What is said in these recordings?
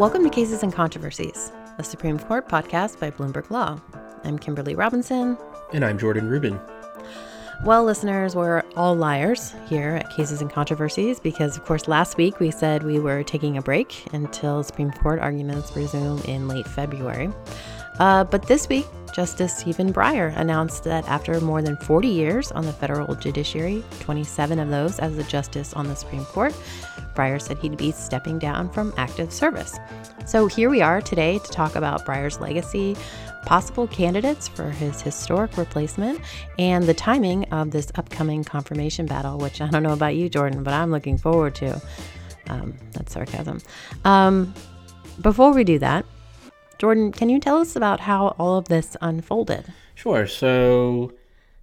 Welcome to Cases and Controversies, a Supreme Court podcast by Bloomberg Law. I'm Kimberly Robinson. And I'm Jordan Rubin. Well, listeners, we're all liars here at Cases and Controversies because, of course, last week we said we were taking a break until Supreme Court arguments resume in late February. Uh, but this week, Justice Stephen Breyer announced that after more than 40 years on the federal judiciary, 27 of those as a justice on the Supreme Court, Breyer said he'd be stepping down from active service. So here we are today to talk about Breyer's legacy, possible candidates for his historic replacement, and the timing of this upcoming confirmation battle, which I don't know about you, Jordan, but I'm looking forward to. Um, that's sarcasm. Um, before we do that, Jordan, can you tell us about how all of this unfolded? Sure. So,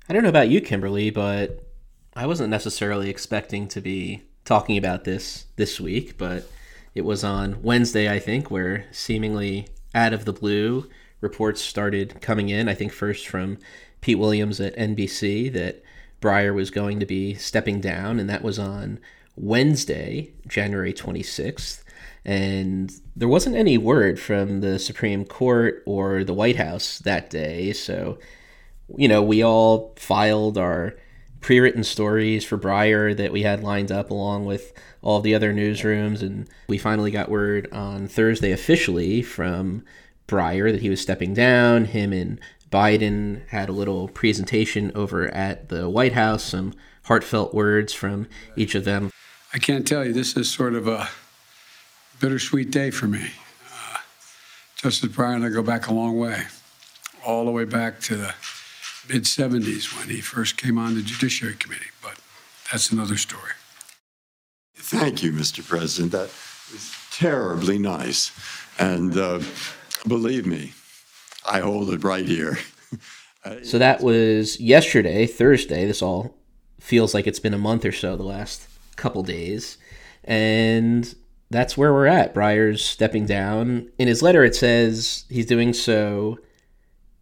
I don't know about you, Kimberly, but I wasn't necessarily expecting to be talking about this this week, but it was on Wednesday, I think, where seemingly out of the blue, reports started coming in. I think first from Pete Williams at NBC that Breyer was going to be stepping down, and that was on Wednesday, January 26th and there wasn't any word from the Supreme Court or the White House that day. So, you know, we all filed our pre written stories for Breyer that we had lined up along with all the other newsrooms. And we finally got word on Thursday officially from Breyer that he was stepping down. Him and Biden had a little presentation over at the White House, some heartfelt words from each of them. I can't tell you, this is sort of a bittersweet day for me. Uh, Justice Breyer and I go back a long way, all the way back to the mid 70s when he first came on the Judiciary Committee, but that's another story. Thank you, Mr. President. That was terribly nice. And uh, believe me, I hold it right here. so that was yesterday, Thursday. This all feels like it's been a month or so, the last couple days. And that's where we're at. Breyer's stepping mm-hmm. down. In his letter, it says he's doing so.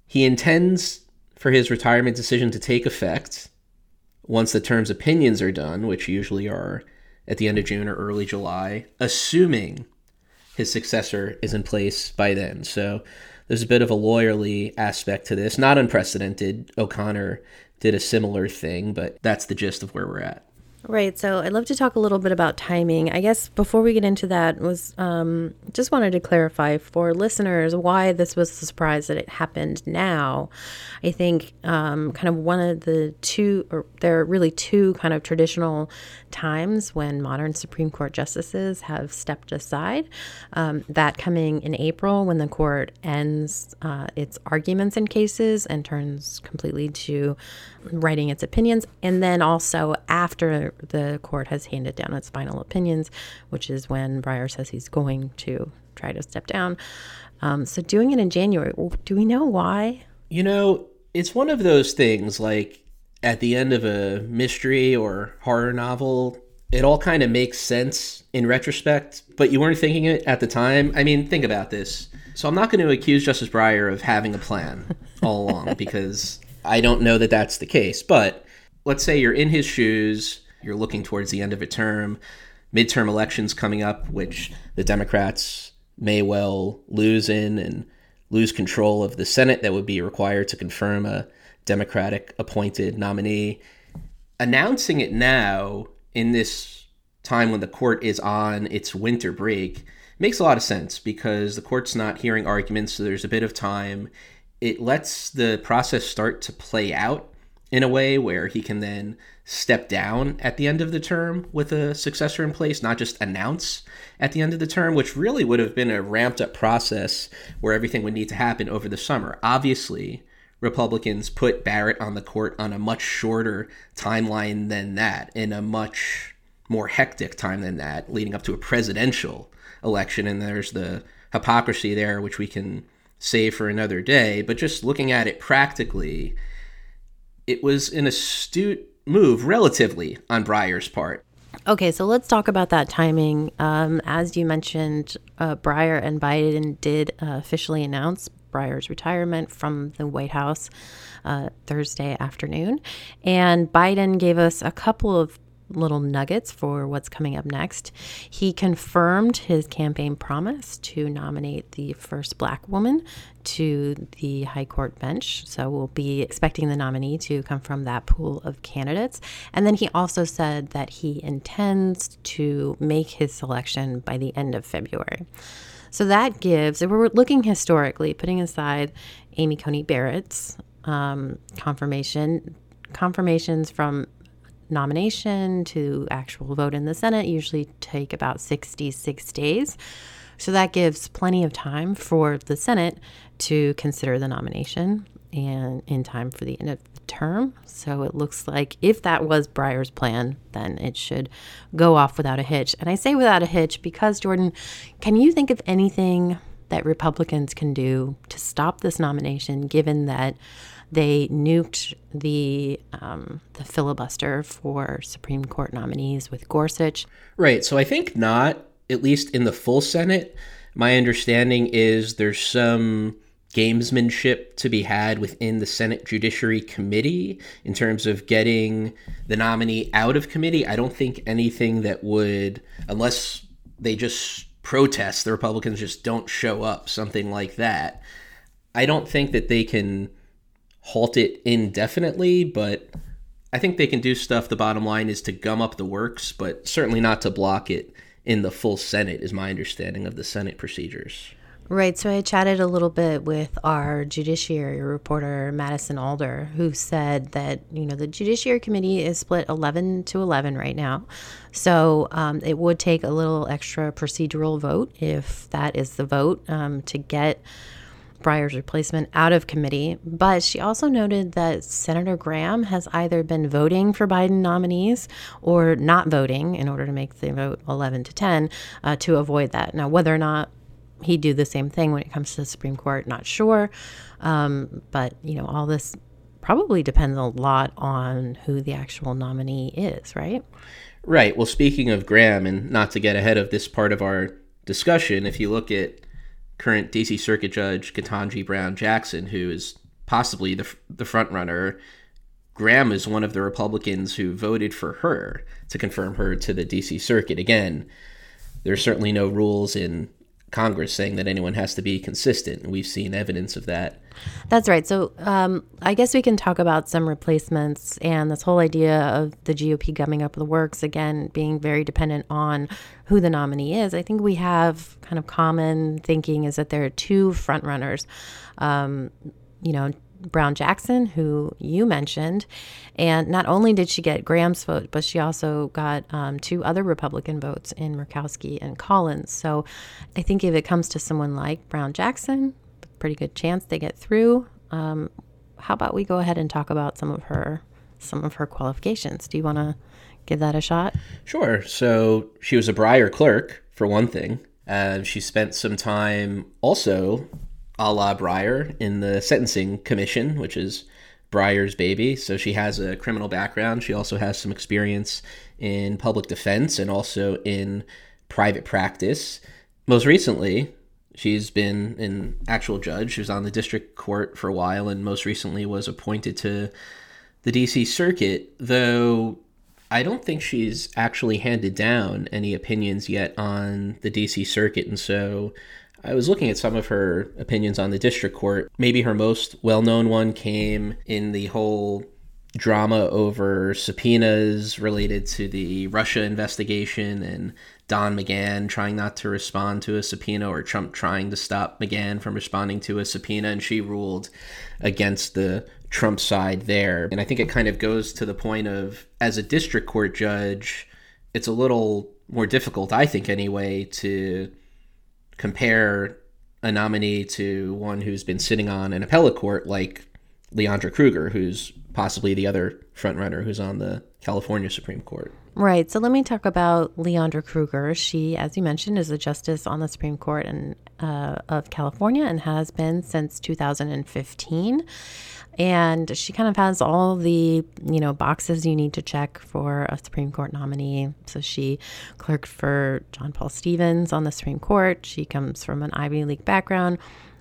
He intends for his retirement decision to take effect once the term's opinions are done, which usually are at the end of June or early July, assuming his successor is in place by then. So there's a bit of a lawyerly aspect to this. Not unprecedented. O'Connor did a similar thing, but that's the gist of where we're at. Right. So I'd love to talk a little bit about timing. I guess before we get into that, was um, just wanted to clarify for listeners why this was a surprise that it happened now. I think um, kind of one of the two, or there are really two kind of traditional times when modern Supreme Court justices have stepped aside. Um, that coming in April when the court ends uh, its arguments in cases and turns completely to writing its opinions, and then also after the court has handed down its final opinions, which is when Breyer says he's going to try to step down. Um, so doing it in January, do we know why? You know, it's one of those things like at the end of a mystery or horror novel, it all kind of makes sense in retrospect, but you weren't thinking it at the time. I mean, think about this. So I'm not going to accuse Justice Breyer of having a plan all along because I don't know that that's the case. But let's say you're in his shoes you're looking towards the end of a term, midterm elections coming up, which the Democrats may well lose in and lose control of the Senate that would be required to confirm a Democratic appointed nominee. Announcing it now in this time when the court is on its winter break makes a lot of sense because the court's not hearing arguments, so there's a bit of time. It lets the process start to play out in a way where he can then step down at the end of the term with a successor in place, not just announce at the end of the term, which really would have been a ramped up process where everything would need to happen over the summer. Obviously, Republicans put Barrett on the court on a much shorter timeline than that, in a much more hectic time than that, leading up to a presidential election. And there's the hypocrisy there, which we can save for another day. But just looking at it practically, it was an astute move relatively on Breyer's part. Okay, so let's talk about that timing. Um, as you mentioned, uh, Breyer and Biden did uh, officially announce Breyer's retirement from the White House uh, Thursday afternoon. And Biden gave us a couple of little nuggets for what's coming up next. He confirmed his campaign promise to nominate the first black woman to the High Court bench. So we'll be expecting the nominee to come from that pool of candidates. And then he also said that he intends to make his selection by the end of February. So that gives, if we're looking historically, putting aside Amy Coney Barrett's um, confirmation, confirmations from nomination to actual vote in the Senate usually take about 66 days. So that gives plenty of time for the Senate to consider the nomination and in time for the end of the term. So it looks like if that was Breyer's plan, then it should go off without a hitch. And I say without a hitch because, Jordan, can you think of anything that Republicans can do to stop this nomination, given that they nuked the um, the filibuster for Supreme Court nominees with Gorsuch. Right. So I think not, at least in the full Senate. My understanding is there's some gamesmanship to be had within the Senate Judiciary Committee in terms of getting the nominee out of committee. I don't think anything that would, unless they just protest, the Republicans just don't show up, something like that. I don't think that they can halt it indefinitely, but I think they can do stuff. The bottom line is to gum up the works, but certainly not to block it in the full Senate, is my understanding of the Senate procedures. Right. So I chatted a little bit with our judiciary reporter, Madison Alder, who said that, you know, the Judiciary Committee is split 11 to 11 right now. So um, it would take a little extra procedural vote if that is the vote um, to get Breyer's replacement out of committee, but she also noted that Senator Graham has either been voting for Biden nominees or not voting in order to make the vote 11 to 10 uh, to avoid that. Now, whether or not he'd do the same thing when it comes to the Supreme Court, not sure. Um, but, you know, all this probably depends a lot on who the actual nominee is, right? Right. Well, speaking of Graham, and not to get ahead of this part of our discussion, if you look at current DC Circuit Judge Ketanji Brown Jackson, who is possibly the the front runner. Graham is one of the Republicans who voted for her to confirm her to the DC Circuit. Again, there's certainly no rules in Congress saying that anyone has to be consistent. And we've seen evidence of that. That's right. So um, I guess we can talk about some replacements and this whole idea of the GOP gumming up the works, again, being very dependent on who the nominee is. I think we have kind of common thinking is that there are two frontrunners. Um, you know, Brown Jackson, who you mentioned. And not only did she get Graham's vote, but she also got um, two other Republican votes in Murkowski and Collins. So I think if it comes to someone like Brown Jackson, pretty good chance they get through. Um, how about we go ahead and talk about some of her some of her qualifications? Do you want to give that a shot? Sure. So she was a Breyer clerk for one thing. Uh, she spent some time also a la Breyer in the Sentencing Commission, which is Breyer's baby. So she has a criminal background. She also has some experience in public defense and also in private practice. Most recently, she's been an actual judge. She was on the district court for a while and most recently was appointed to the DC Circuit, though I don't think she's actually handed down any opinions yet on the DC Circuit. And so I was looking at some of her opinions on the district court. Maybe her most well known one came in the whole drama over subpoenas related to the Russia investigation and Don McGahn trying not to respond to a subpoena or Trump trying to stop McGahn from responding to a subpoena. And she ruled against the Trump side there. And I think it kind of goes to the point of, as a district court judge, it's a little more difficult, I think, anyway, to compare a nominee to one who's been sitting on an appellate court like Leondra Kruger, who's possibly the other frontrunner who's on the California Supreme Court. Right. So let me talk about Leondra Kruger. She, as you mentioned, is a justice on the Supreme Court and, uh, of California and has been since 2015 and she kind of has all the you know boxes you need to check for a Supreme Court nominee. So she clerked for John Paul Stevens on the Supreme Court. She comes from an Ivy League background.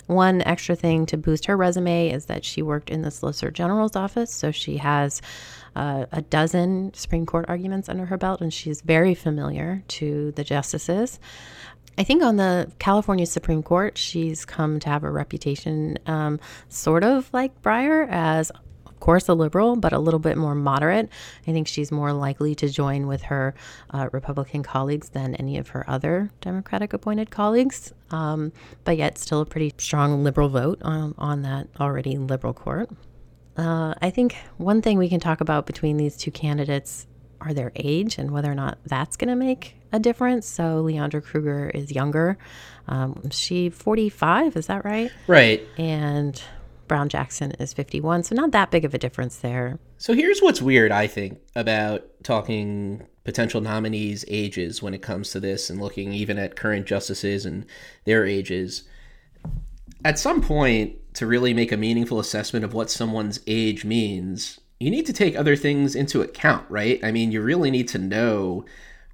One extra thing to boost her resume is that she worked in the Solicitor General's office, so she has uh, a dozen Supreme Court arguments under her belt, and she's very familiar to the justices. I think on the California Supreme Court, she's come to have a reputation, um, sort of like Breyer, as course a liberal, but a little bit more moderate. I think she's more likely to join with her uh, Republican colleagues than any of her other Democratic appointed colleagues, um, but yet still a pretty strong liberal vote on, on that already liberal court. Uh, I think one thing we can talk about between these two candidates are their age and whether or not that's going to make a difference. So Leondra Kruger is younger. Um, she 45, is that right? Right. And Brown Jackson is 51. So not that big of a difference there. So here's what's weird, I think, about talking potential nominees' ages when it comes to this and looking even at current justices and their ages. At some point, to really make a meaningful assessment of what someone's age means, you need to take other things into account, right? I mean, you really need to know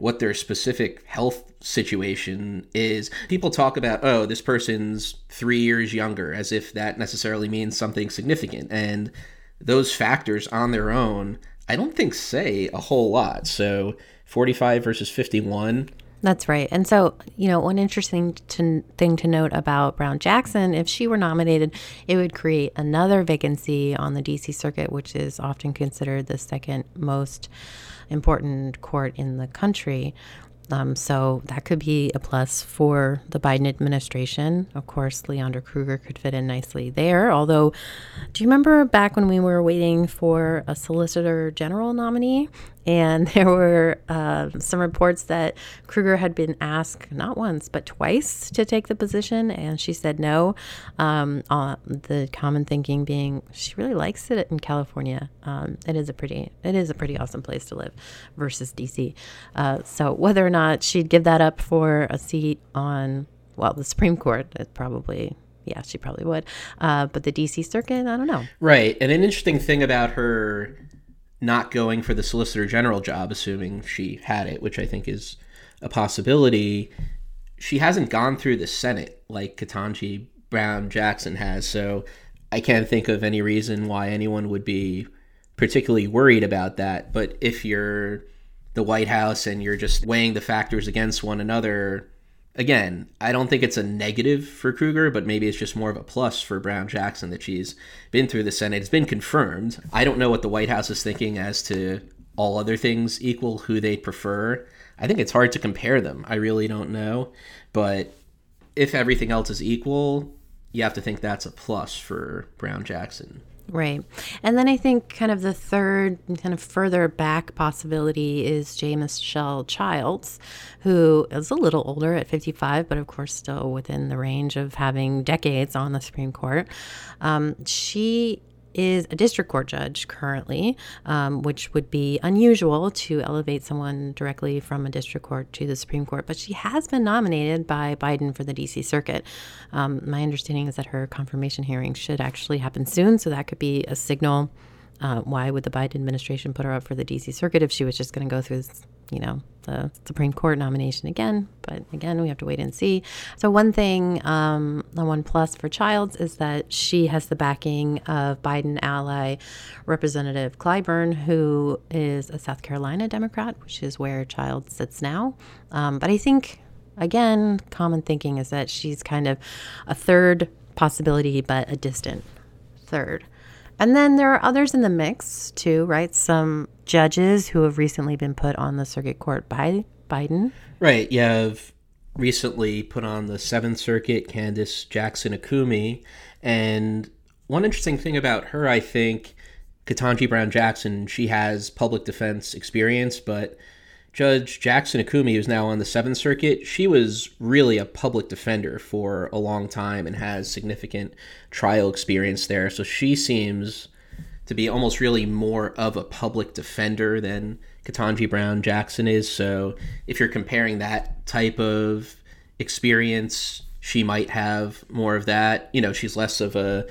what their specific health situation is. People talk about, oh, this person's three years younger, as if that necessarily means something significant. And those factors on their own, I don't think say a whole lot. So 45 versus 51. That's right. And so, you know, one interesting to, thing to note about Brown Jackson, if she were nominated, it would create another vacancy on the DC circuit, which is often considered the second most important court in the country. Um, so that could be a plus for the Biden administration. Of course, Leondra Kruger could fit in nicely there. Although, do you remember back when we were waiting for a Solicitor General nominee? And there were uh, some reports that Kruger had been asked not once, but twice to take the position, and she said no. Um, uh, the common thinking being she really likes it in California. Um, it is a pretty, it is a pretty awesome place to live, versus DC. Uh, so whether or not she'd give that up for a seat on, well, the Supreme Court, it probably yeah, she probably would. Uh, but the DC circuit, I don't know. Right. And an interesting thing about her not going for the Solicitor General job, assuming she had it, which I think is a possibility, she hasn't gone through the Senate like Ketanji Brown Jackson has. So I can't think of any reason why anyone would be particularly worried about that. But if you're the White House and you're just weighing the factors against one another, again, I don't think it's a negative for Kruger, but maybe it's just more of a plus for Brown Jackson that she's been through the Senate. It's been confirmed. I don't know what the White House is thinking as to all other things equal, who they prefer. I think it's hard to compare them. I really don't know. But if everything else is equal, you have to think that's a plus for Brown Jackson. Right. And then I think kind of the third, kind of further back possibility is J. Michelle Childs, who is a little older at 55, but of course still within the range of having decades on the Supreme Court. Um, she is a district court judge currently, um, which would be unusual to elevate someone directly from a district court to the Supreme Court. But she has been nominated by Biden for the DC Circuit. Um, my understanding is that her confirmation hearing should actually happen soon, so that could be a signal. Uh, why would the Biden administration put her up for the DC Circuit if she was just going to go through you know, the Supreme Court nomination again. But again, we have to wait and see. So, one thing, um, the one plus for Childs is that she has the backing of Biden ally Representative Clyburn, who is a South Carolina Democrat, which is where Childs sits now. Um, but I think, again, common thinking is that she's kind of a third possibility, but a distant third. And then there are others in the mix too, right? Some judges who have recently been put on the circuit court by Biden. Right. You have recently put on the Seventh Circuit Candace Jackson Akiwumi. And one interesting thing about her, I think, Ketanji Brown Jackson, she has public defense experience, but Judge Jackson Akiwumi, who's now on the Seventh Circuit, she was really a public defender for a long time and has significant trial experience there. So she seems to be almost really more of a public defender than Ketanji Brown Jackson is. So if you're comparing that type of experience, she might have more of that. You know, she's less of a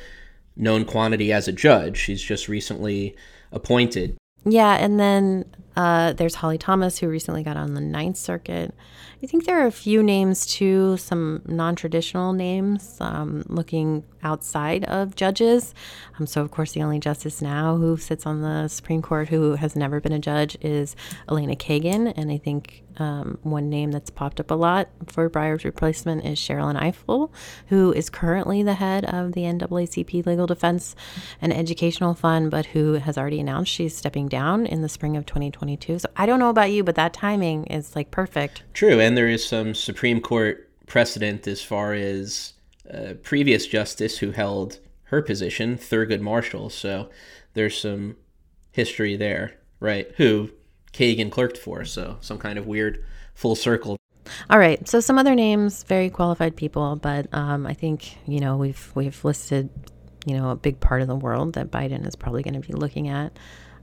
known quantity as a judge. She's just recently appointed. Yeah, and then Uh, there's Holly Thomas, who recently got on the Ninth Circuit. I think there are a few names too, some non traditional names um, looking outside of judges. Um, so, of course, the only justice now who sits on the Supreme Court who has never been a judge is Elena Kagan. And I think um, one name that's popped up a lot for Breyer's replacement is Sherrilyn Ifill, who is currently the head of the NAACP Legal Defense and Educational Fund, but who has already announced she's stepping down in the spring of 2022. So I don't know about you, but that timing is like perfect. True. And there is some Supreme Court precedent as far as a previous justice who held her position, Thurgood Marshall. So there's some history there, right? Who Kagan clerked for. So some kind of weird full circle. All right. So some other names, very qualified people, but um, I think you know we've we've listed you know a big part of the world that Biden is probably going to be looking at.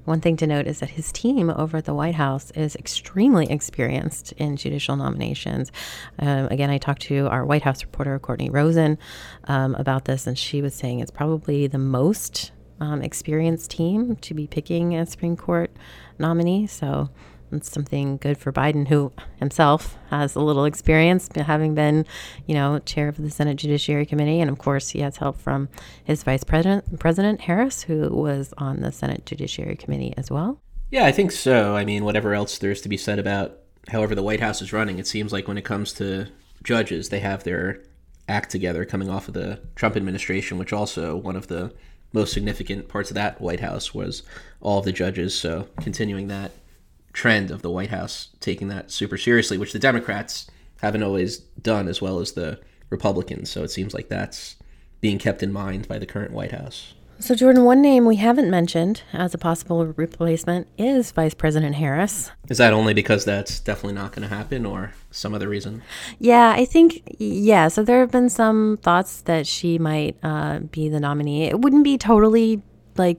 One thing to note is that his team over at the White House is extremely experienced in judicial nominations. Um, again, I talked to our White House reporter, Courtney Rozen, um, about this, and she was saying it's probably the most um, experienced team to be picking a Supreme Court nominee. So it's something good for Biden, who himself has a little experience, having been, you know, chair of the Senate Judiciary Committee, and of course he has help from his vice president, President Harris, who was on the Senate Judiciary Committee as well. Yeah, I think so. I mean, whatever else there's to be said about however the White House is running, it seems like when it comes to judges, they have their act together coming off of the Trump administration, which also one of the most significant parts of that White House was all of the judges. So continuing that trend of the White House taking that super seriously, which the Democrats haven't always done as well as the Republicans. So it seems like that's being kept in mind by the current White House. So, Jordan, one name we haven't mentioned as a possible replacement is Vice President Harris. Is that only because that's definitely not going to happen or some other reason? Yeah, I think, yeah. So, there have been some thoughts that she might uh, be the nominee. It wouldn't be totally like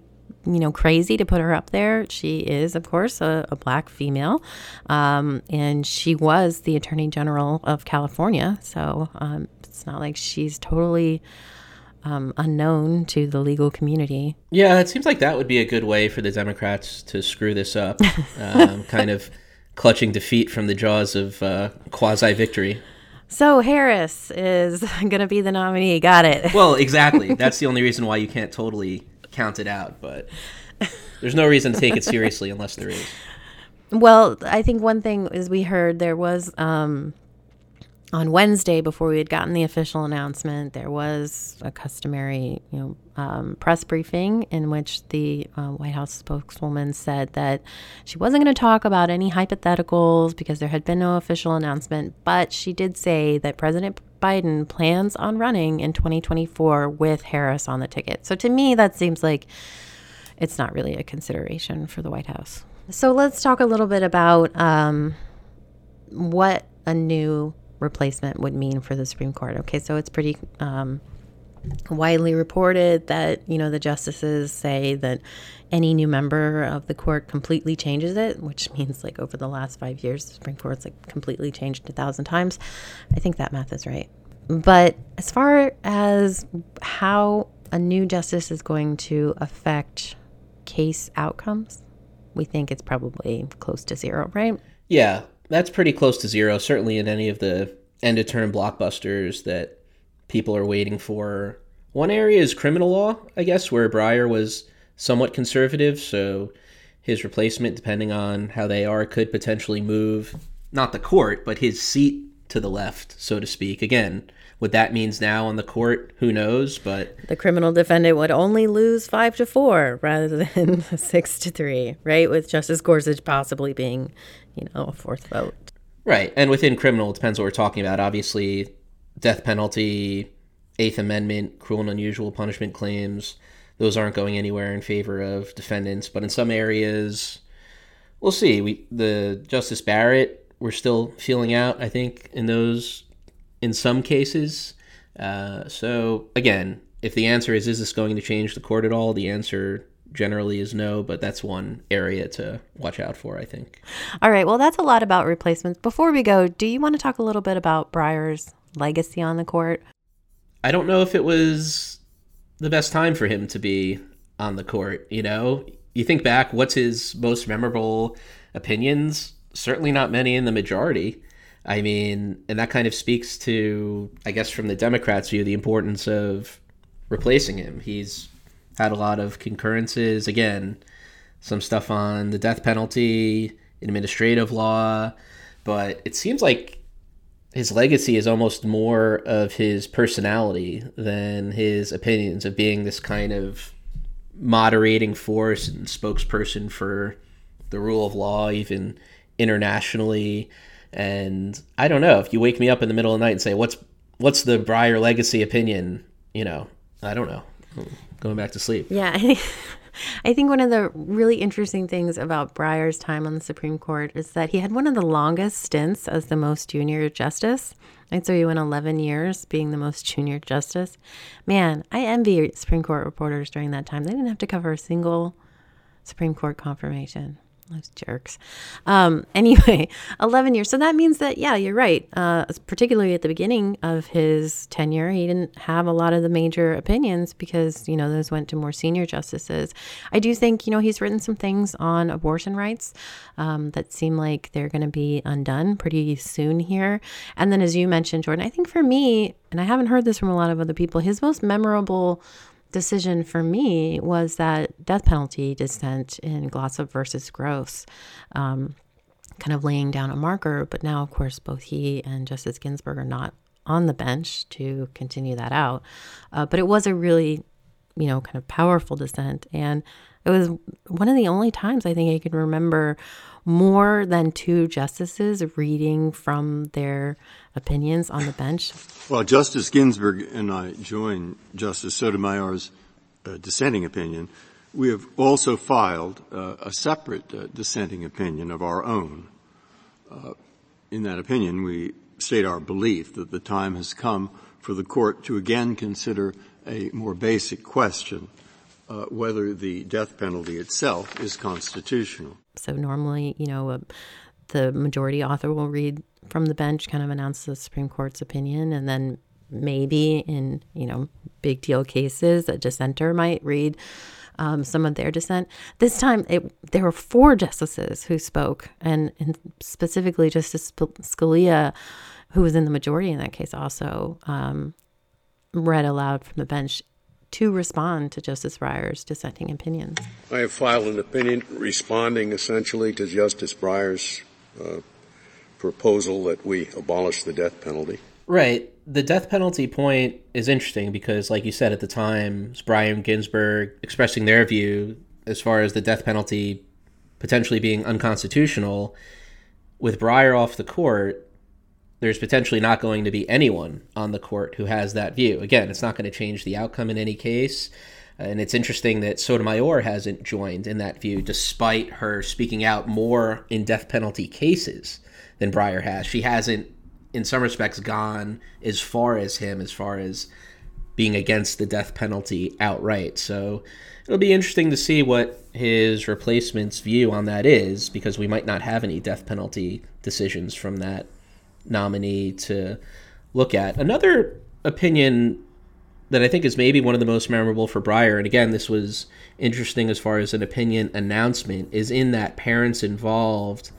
you know, crazy to put her up there. She is, of course, a, a black female, um, and she was the Attorney General of California. So um, it's not like she's totally um, unknown to the legal community. Yeah, it seems like that would be a good way for the Democrats to screw this up, um, kind of clutching defeat from the jaws of uh, quasi victory. So Harris is going to be the nominee. Got it. Well, exactly. That's the only reason why you can't totally count it out, but there's no reason to take it seriously unless there is. Well, I think one thing is we heard there was um, on Wednesday before we had gotten the official announcement, there was a customary, you know, um, press briefing in which the uh, White House spokeswoman said that she wasn't going to talk about any hypotheticals because there had been no official announcement, but she did say that President Biden plans on running in 2024 with Harris on the ticket. So to me, that seems like it's not really a consideration for the White House. So let's talk a little bit about um, what a new replacement would mean for the Supreme Court. Okay, so it's pretty um, widely reported that you know the justices say that any new member of the court completely changes it, which means like over the last five years, the Supreme Court's like completely changed a thousand times. I think that math is right. But as far as how a new justice is going to affect case outcomes, we think it's probably close to zero, right? Yeah, that's pretty close to zero. Certainly in any of the end of term blockbusters that people are waiting for. One area is criminal law, I guess, where Breyer was somewhat conservative, so his replacement, depending on how they are, could potentially move not the court, but his seat to the left, so to speak. Again, what that means now on the court, who knows? But the criminal defendant would only lose five to four rather than six to three, right? With Justice Gorsuch possibly being, you know, a fourth vote. Right. And within criminal, it depends what we're talking about. Obviously, death penalty, Eighth Amendment, cruel and unusual punishment claims, those aren't going anywhere in favor of defendants. But in some areas, we'll see. We the Justice Barrett, we're still feeling out. I think in those, in some cases. Uh, so again, if the answer is is this going to change the court at all, the answer generally is no, but that's one area to watch out for, I think. All right. Well, that's a lot about replacements. Before we go, do you want to talk a little bit about Breyer's legacy on the court? I don't know if it was the best time for him to be on the court. You know, you think back, what's his most memorable opinions? Certainly not many in the majority. I mean, and that kind of speaks to, I guess, from the Democrats' view, the importance of replacing him. He's had a lot of concurrences. Again, some stuff on the death penalty, administrative law, but it seems like his legacy is almost more of his personality than his opinions of being this kind of moderating force and spokesperson for the rule of law, even internationally. And I don't know if you wake me up in the middle of the night and say, "What's what's the Breyer legacy opinion?" You know, I don't know. Going back to sleep. Yeah, I think one of the really interesting things about Breyer's time on the Supreme Court is that he had one of the longest stints as the most junior justice. And so he went 11 years being the most junior justice. Man, I envy Supreme Court reporters during that time. They didn't have to cover a single Supreme Court confirmation. Those jerks. Um, anyway, 11 years. So that means that, yeah, you're right. Uh, particularly at the beginning of his tenure, he didn't have a lot of the major opinions because, you know, those went to more senior justices. I do think, you know, he's written some things on abortion rights um, that seem like they're going to be undone pretty soon here. And then, as you mentioned, Jordan, I think for me, and I haven't heard this from a lot of other people, his most memorable decision for me was that death penalty dissent in Glossip versus Gross, um, kind of laying down a marker. But now, of course, both he and Justice Ginsburg are not on the bench to continue that out. Uh, but it was a really, you know, kind of powerful dissent. And it was one of the only times I think I can remember more than two justices reading from their opinions on the bench? Well, Justice Ginsburg and I join Justice Sotomayor's uh, dissenting opinion. We have also filed uh, a separate uh, dissenting opinion of our own. Uh, in that opinion, we state our belief that the time has come for the court to again consider a more basic question uh, whether the death penalty itself is constitutional. So normally, you know, uh, the majority author will read from the bench, kind of announce the Supreme Court's opinion, and then maybe in you know big deal cases, a dissenter might read um, some of their dissent. This time, it, there were four justices who spoke, and, and specifically Justice Scalia, who was in the majority in that case, also um, read aloud from the bench to respond to Justice Breyer's dissenting opinions. I have filed an opinion responding essentially to Justice Breyer's uh, proposal that we abolish the death penalty. Right. The death penalty point is interesting because, like you said at the time, Brian Ginsburg expressing their view as far as the death penalty potentially being unconstitutional. With Breyer off the court, there's potentially not going to be anyone on the court who has that view. Again, it's not going to change the outcome in any case. And it's interesting that Sotomayor hasn't joined in that view, despite her speaking out more in death penalty cases than Breyer has. She hasn't, in some respects, gone as far as him, as far as being against the death penalty outright. So it'll be interesting to see what his replacement's view on that is, because we might not have any death penalty decisions from that nominee to look at. Another opinion that I think is maybe one of the most memorable for Breyer, and again, this was interesting as far as an opinion announcement, is in that parents involved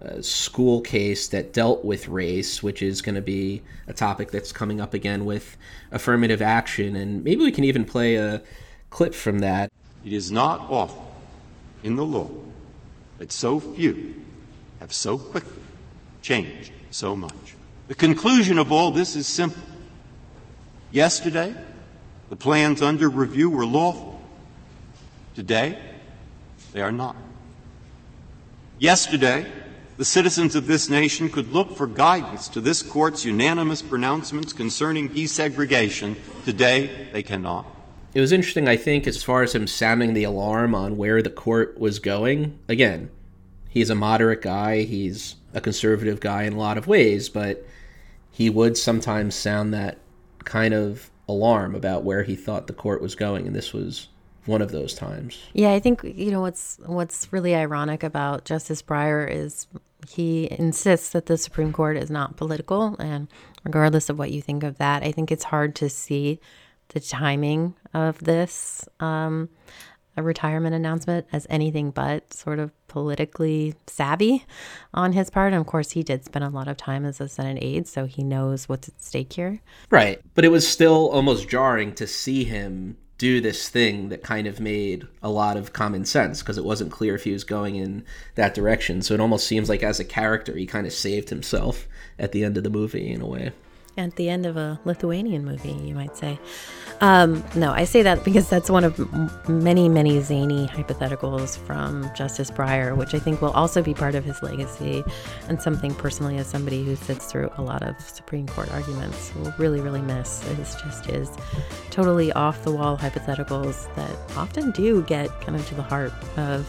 uh, school case that dealt with race, which is going to be a topic that's coming up again with affirmative action. And maybe we can even play a clip from that. It is not often in the law that so few have so quickly changed so much. The conclusion of all this is simple. Yesterday, the plans under review were lawful. Today, they are not. Yesterday, the citizens of this nation could look for guidance to this court's unanimous pronouncements concerning desegregation. Today, they cannot. It was interesting, I think, as far as him sounding the alarm on where the court was going. Again, he's a moderate guy. He's a conservative guy in a lot of ways, but he would sometimes sound that kind of alarm about where he thought the court was going, and this was one of those times. Yeah, I think you know what's what's really ironic about Justice Breyer is he insists that the Supreme Court is not political, and regardless of what you think of that, I think it's hard to see the timing of this. Um, a retirement announcement as anything but sort of politically savvy on his part. And of course, he did spend a lot of time as a Senate aide, so he knows what's at stake here. Right. But it was still almost jarring to see him do this thing that kind of made a lot of common sense because it wasn't clear if he was going in that direction. So it almost seems like as a character, he kind of saved himself at the end of the movie in a way at the end of a Lithuanian movie, you might say. Um, no, I say that because that's one of many, many zany hypotheticals from Justice Breyer, which I think will also be part of his legacy and something personally, as somebody who sits through a lot of Supreme Court arguments, will really, really miss is just his totally off the wall hypotheticals that often do get kind of to the heart of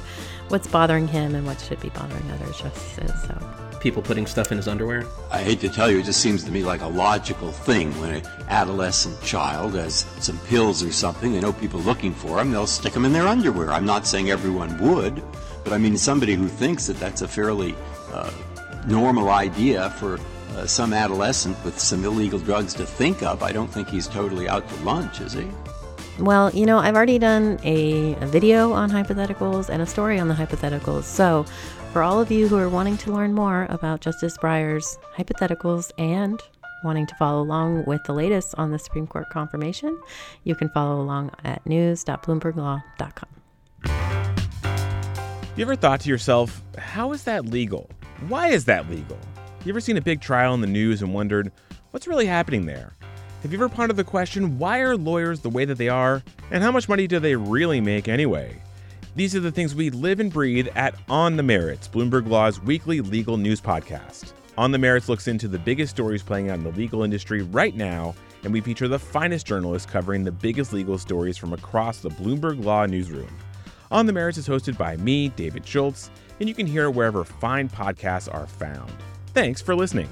what's bothering him and what should be bothering other justices. So people putting stuff in his underwear? I hate to tell you, it just seems to me like a logical thing when an adolescent child has some pills or something, they know people looking for them, they'll stick them in their underwear. I'm not saying everyone would, but I mean, somebody who thinks that that's a fairly uh, normal idea for uh, some adolescent with some illegal drugs to think of, I don't think he's totally out to lunch, is he? Well, you know, I've already done a, a, video on hypotheticals and a story on the hypotheticals. So for all of you who are wanting to learn more about Justice Breyer's hypotheticals and wanting to follow along with the latest on the Supreme Court confirmation, you can follow along at news.bloomberglaw.com. You ever thought to yourself, how is that legal? Why is that legal? You ever seen a big trial in the news and wondered, what's really happening there? Have you ever pondered the question, why are lawyers the way that they are? And how much money do they really make anyway? These are the things we live and breathe at On the Merits, Bloomberg Law's weekly legal news podcast. On the Merits looks into the biggest stories playing out in the legal industry right now, and we feature the finest journalists covering the biggest legal stories from across the Bloomberg Law newsroom. On the Merits is hosted by me, David Schultz, and you can hear it wherever fine podcasts are found. Thanks for listening.